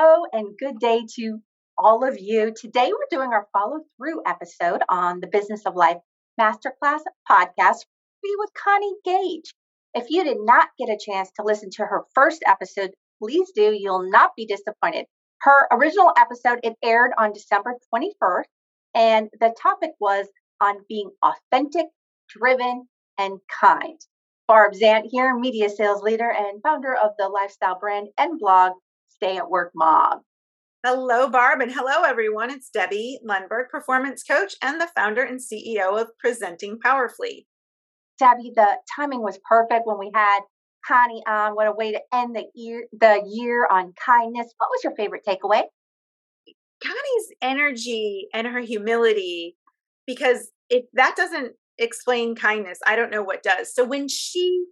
Hello and good day to all of you. Today we're doing our follow through episode on the Business of Life Masterclass podcast with Connie Gage. If you did not get a chance to listen to her first episode, please do. You'll not be disappointed. Her original episode it aired on December 21st and the topic was on being authentic, driven, and kind. Barb Zant here, media sales leader and founder of the lifestyle brand and blog Stay at Work Mom. Hello, Barb, and hello, everyone. It's Debbie Lundberg, performance coach and the founder and CEO of Presenting Powerfully. Debbie, the timing was perfect when we had Connie on. What a way to end the year, the year on kindness. What was your favorite takeaway? Connie's energy and her humility, because if that doesn't explain kindness, I don't know what does. So when she,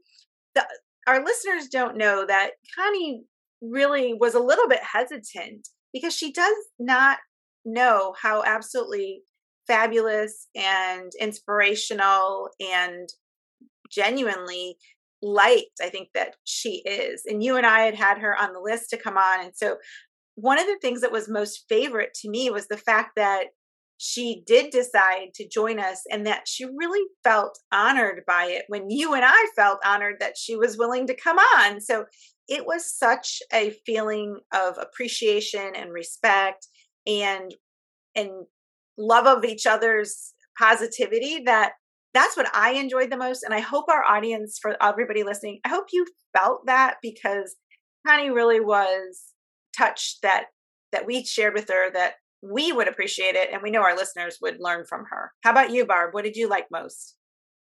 the, our listeners don't know that Connie really was a little bit hesitant because she does not know how absolutely fabulous and inspirational and genuinely liked i think that she is and you and i had had her on the list to come on and so one of the things that was most favorite to me was the fact that she did decide to join us and that she really felt honored by it when you and I felt honored that she was willing to come on. So it was such a feeling of appreciation and respect and and love of each other's positivity that that's what I enjoyed the most and I hope our audience for everybody listening I hope you felt that because Connie really was touched that that we shared with her that we would appreciate it and we know our listeners would learn from her. How about you, Barb? What did you like most?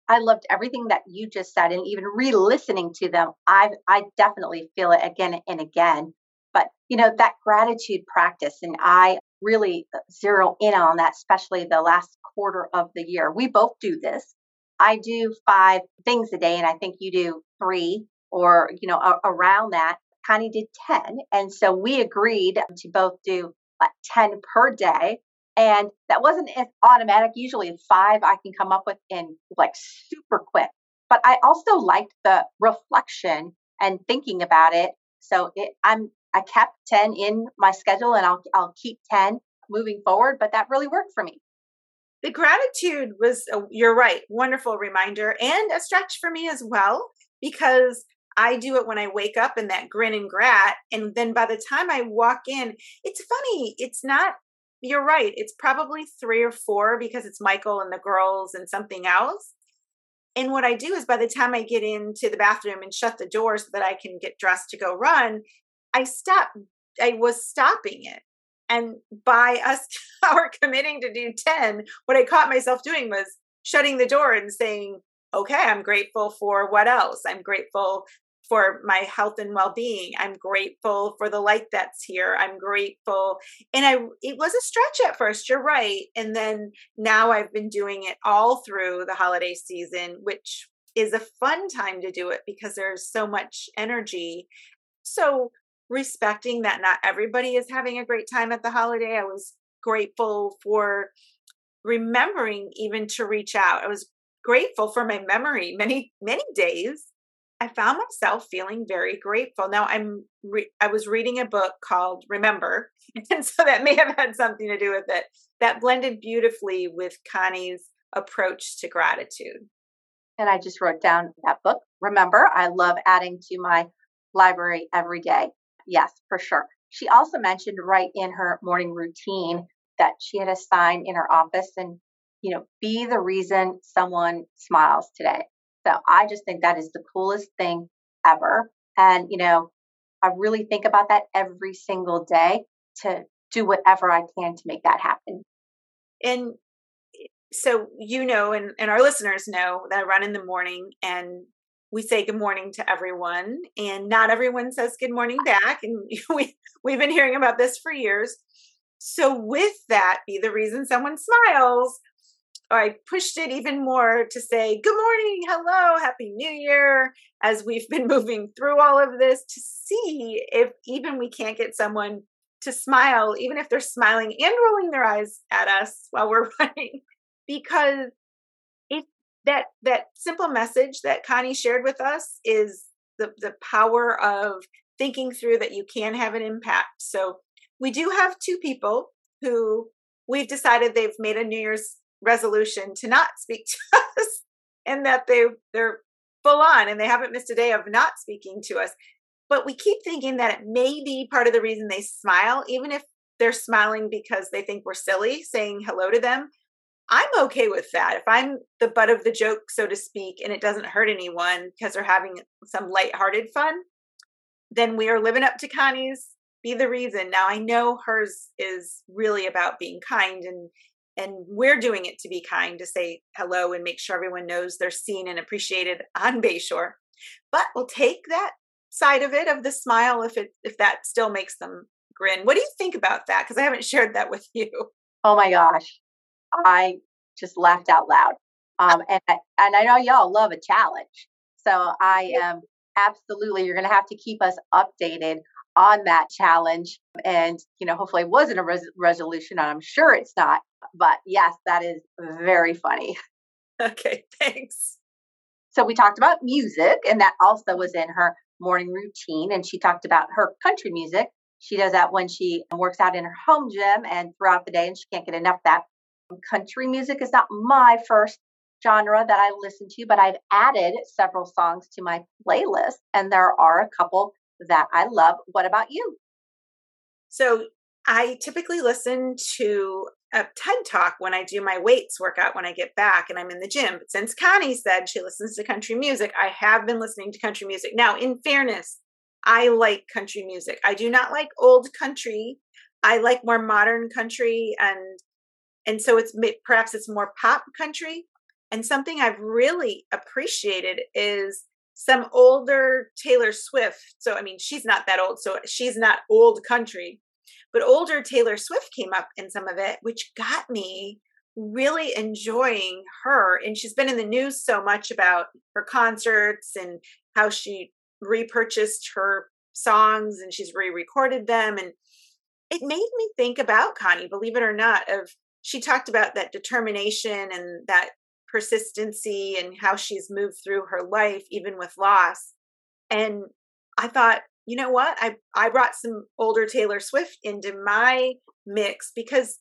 I loved everything that you just said and even re-listening to them. I I definitely feel it again and again. But you know, that gratitude practice and I really uh, zero in on that, especially the last quarter of the year. We both do this. I do five things a day and I think you do three or you know a- around that. Connie did 10. And so we agreed to both do like 10 per day. And that wasn't as automatic. Usually five I can come up with in like super quick. But I also liked the reflection and thinking about it. So it, I'm I kept 10 in my schedule and I'll I'll keep 10 moving forward, but that really worked for me. The gratitude was a, you're right, wonderful reminder and a stretch for me as well because I do it when I wake up in that grin and grat. And then by the time I walk in, it's funny. It's not, you're right. It's probably three or four because it's Michael and the girls and something else. And what I do is by the time I get into the bathroom and shut the door so that I can get dressed to go run, I stop. I was stopping it. And by us our committing to do 10, what I caught myself doing was shutting the door and saying, okay, I'm grateful for what else? I'm grateful for my health and well-being. I'm grateful for the light that's here. I'm grateful. And I it was a stretch at first, you're right. And then now I've been doing it all through the holiday season, which is a fun time to do it because there's so much energy. So respecting that not everybody is having a great time at the holiday. I was grateful for remembering even to reach out. I was grateful for my memory many many days I found myself feeling very grateful. Now I'm re- I was reading a book called Remember, and so that may have had something to do with it. That blended beautifully with Connie's approach to gratitude. And I just wrote down that book. Remember, I love adding to my library every day. Yes, for sure. She also mentioned right in her morning routine that she had a sign in her office and you know, be the reason someone smiles today. So I just think that is the coolest thing ever. And, you know, I really think about that every single day to do whatever I can to make that happen. And eh, so, you know, and, and our listeners know that I run in the morning and we say good morning to everyone and not everyone says good morning back and we we've been hearing about this for years so with that be the reason someone smiles I pushed it even more to say, Good morning, hello, happy new year, as we've been moving through all of this to see if even we can't get someone to smile, even if they're smiling and rolling their eyes at us while we're running, because it that that simple message that Connie shared with us is the the power of thinking through that you can have an impact. So we do have two people who we've decided they've made a New Year's resolution to not speak to us and that they they're full on and they haven't missed a day of not speaking to us. But we keep thinking that it may be part of the reason they smile, even if they're smiling because they think we're silly saying hello to them. I'm okay with that. If I'm the butt of the joke, so to speak, and it doesn't hurt anyone because they're having some lighthearted fun, then we are living up to Connie's be the reason. Now I know hers is really about being kind and and we're doing it to be kind to say hello and make sure everyone knows they're seen and appreciated on Bayshore. But we'll take that side of it of the smile if it if that still makes them grin. What do you think about that? Because I haven't shared that with you. Oh my gosh. I just laughed out loud. Um, and I, and I know y'all love a challenge. So I am absolutely you're going to have to keep us updated on that challenge and you know hopefully it wasn't a res- resolution i'm sure it's not but yes that is very funny okay thanks so we talked about music and that also was in her morning routine and she talked about her country music she does that when she works out in her home gym and throughout the day and she can't get enough of that country music is not my first genre that I listen to, but I've added several songs to my playlist, and there are a couple that I love. What about you? So I typically listen to a TED talk when I do my weights workout when I get back and I'm in the gym. But since Connie said she listens to country music, I have been listening to country music. Now, in fairness, I like country music. I do not like old country. I like more modern country and and so it's perhaps it's more pop country and something I've really appreciated is some older Taylor Swift. So, I mean, she's not that old, so she's not old country, but older Taylor Swift came up in some of it, which got me really enjoying her. And she's been in the news so much about her concerts and how she repurchased her songs and she's re recorded them. And it made me think about Connie, believe it or not, of she talked about that determination and that persistency and how she's moved through her life even with loss and i thought you know what i i brought some older taylor swift into my mix because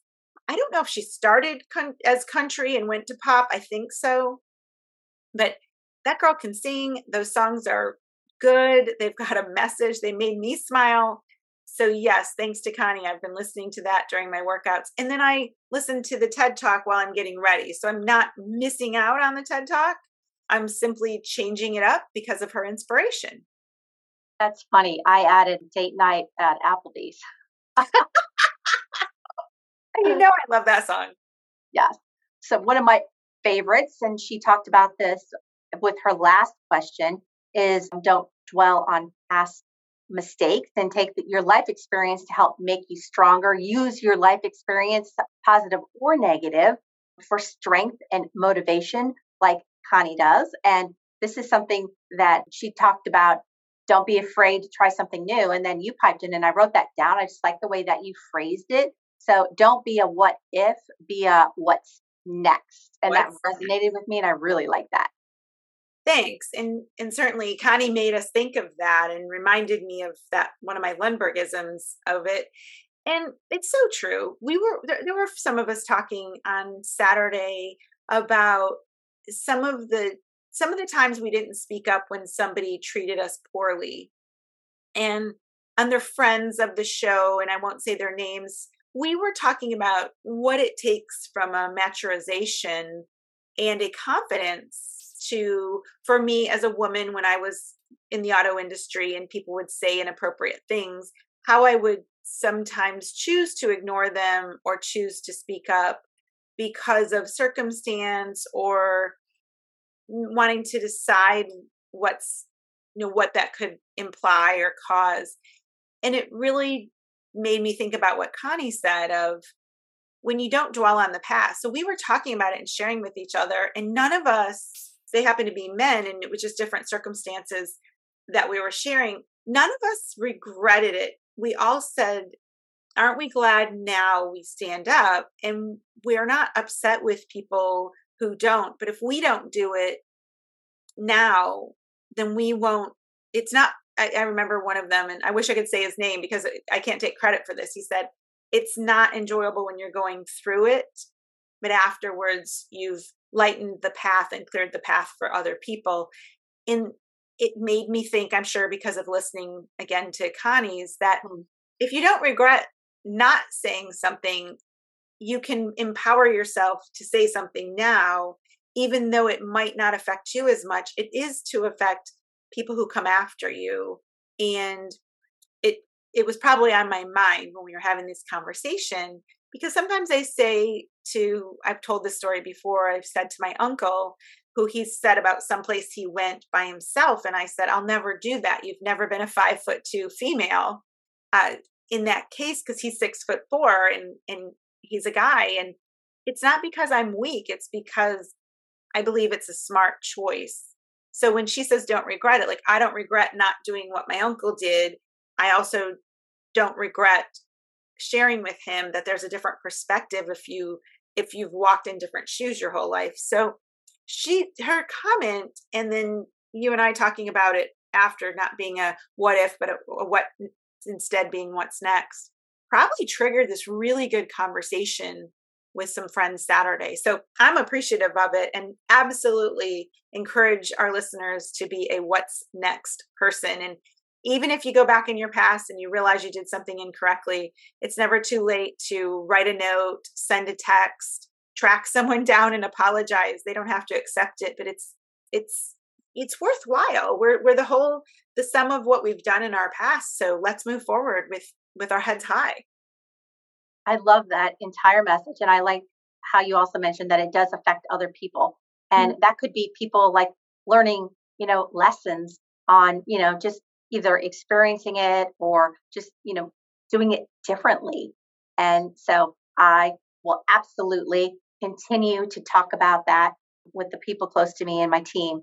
i don't know if she started con- as country and went to pop i think so but that girl can sing those songs are good they've got a message they made me smile so yes, thanks to Connie, I've been listening to that during my workouts. And then I listen to the TED Talk while I'm getting ready. So I'm not missing out on the TED Talk. I'm simply changing it up because of her inspiration. That's funny. I added date night at Applebee's. you know I love that song. Yes. So one of my favorites, and she talked about this with her last question, is don't dwell on past mistakes and take your life experience to help make you stronger. Use your life experience, positive or negative, for strength and motivation, like Connie does. And this is something that she talked about. Don't be afraid to try something new. And then you piped in, and I wrote that down. I just like the way that you phrased it. So don't be a what if, be a what's next. And what's that resonated with me. And I really like that thanks and and certainly connie made us think of that and reminded me of that one of my lundbergisms of it and it's so true we were there, there were some of us talking on saturday about some of the some of the times we didn't speak up when somebody treated us poorly. And and they're friends of the show and i won't say their names we were talking about what it takes from a maturization and a confidence to for me as a woman when I was in the auto industry and people would say inappropriate things, how I would sometimes choose to ignore them or choose to speak up because of circumstance or wanting to decide what's you know what that could imply or cause. And it really made me think about what connie said of when you don't dwell on the past. So we were talking about it and sharing with each other and none of us they happened to be men and it was just different circumstances that we were sharing. None of us regretted it. We all said aren't we glad now we stand up? And we're not upset with people who don't but if we don't do it now then we won't it's not I, I remember one of them, and I wish I could say his name because I can't take credit for this. He said, It's not enjoyable when you're going through it, but afterwards you've lightened the path and cleared the path for other people. And it made me think, I'm sure because of listening again to Connie's, that hmm. if you don't regret not saying something, you can empower yourself to say something now, even though it might not affect you as much. It is to affect people who come after you. And it it was probably on my mind when we were having this conversation because sometimes I say to I've told this story before, I've said to my uncle, who he said about someplace he went by himself. And I said, I'll never do that. You've never been a five foot two female. Uh, in that case, because he's six foot four and, and he's a guy. And it's not because I'm weak, it's because I believe it's a smart choice. So when she says don't regret it, like I don't regret not doing what my uncle did. I also don't regret sharing with him that there's a different perspective if you if you've walked in different shoes your whole life. So she her comment and then you and I talking about it after not being a what if but a, a what instead being what's next probably triggered this really good conversation with some friends Saturday. So I'm appreciative of it and absolutely encourage our listeners to be a what's next person. And even if you go back in your past and you realize you did something incorrectly, it's never too late to write a note, send a text, track someone down and apologize. They don't have to accept it, but it's it's it's worthwhile. We're we're the whole the sum of what we've done in our past. So let's move forward with with our heads high. I love that entire message. And I like how you also mentioned that it does affect other people. And mm-hmm. that could be people like learning, you know, lessons on, you know, just either experiencing it or just, you know, doing it differently. And so I will absolutely continue to talk about that with the people close to me and my team.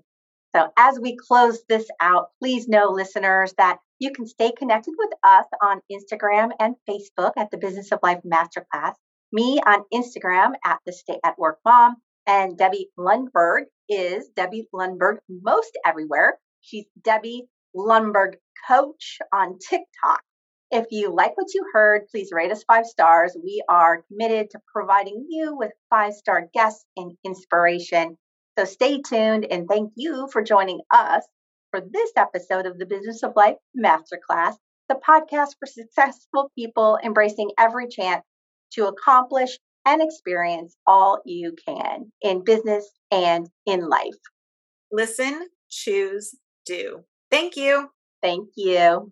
So as we close this out, please know, listeners, that you can stay connected with us on Instagram and Facebook at the Business of Life Masterclass, me on Instagram at the Stay at Work Mom, and Debbie Lundberg is Debbie Lundberg most everywhere. She's Debbie Lundberg Coach on TikTok. If you like what you heard, please rate us five stars. We are committed to providing you with five star guests and inspiration. So stay tuned and thank you for joining us for this episode of the Business of Life Masterclass, the podcast for successful people embracing every chance to accomplish and experience all you can in business and in life. Listen, choose, do. Thank you. Thank you.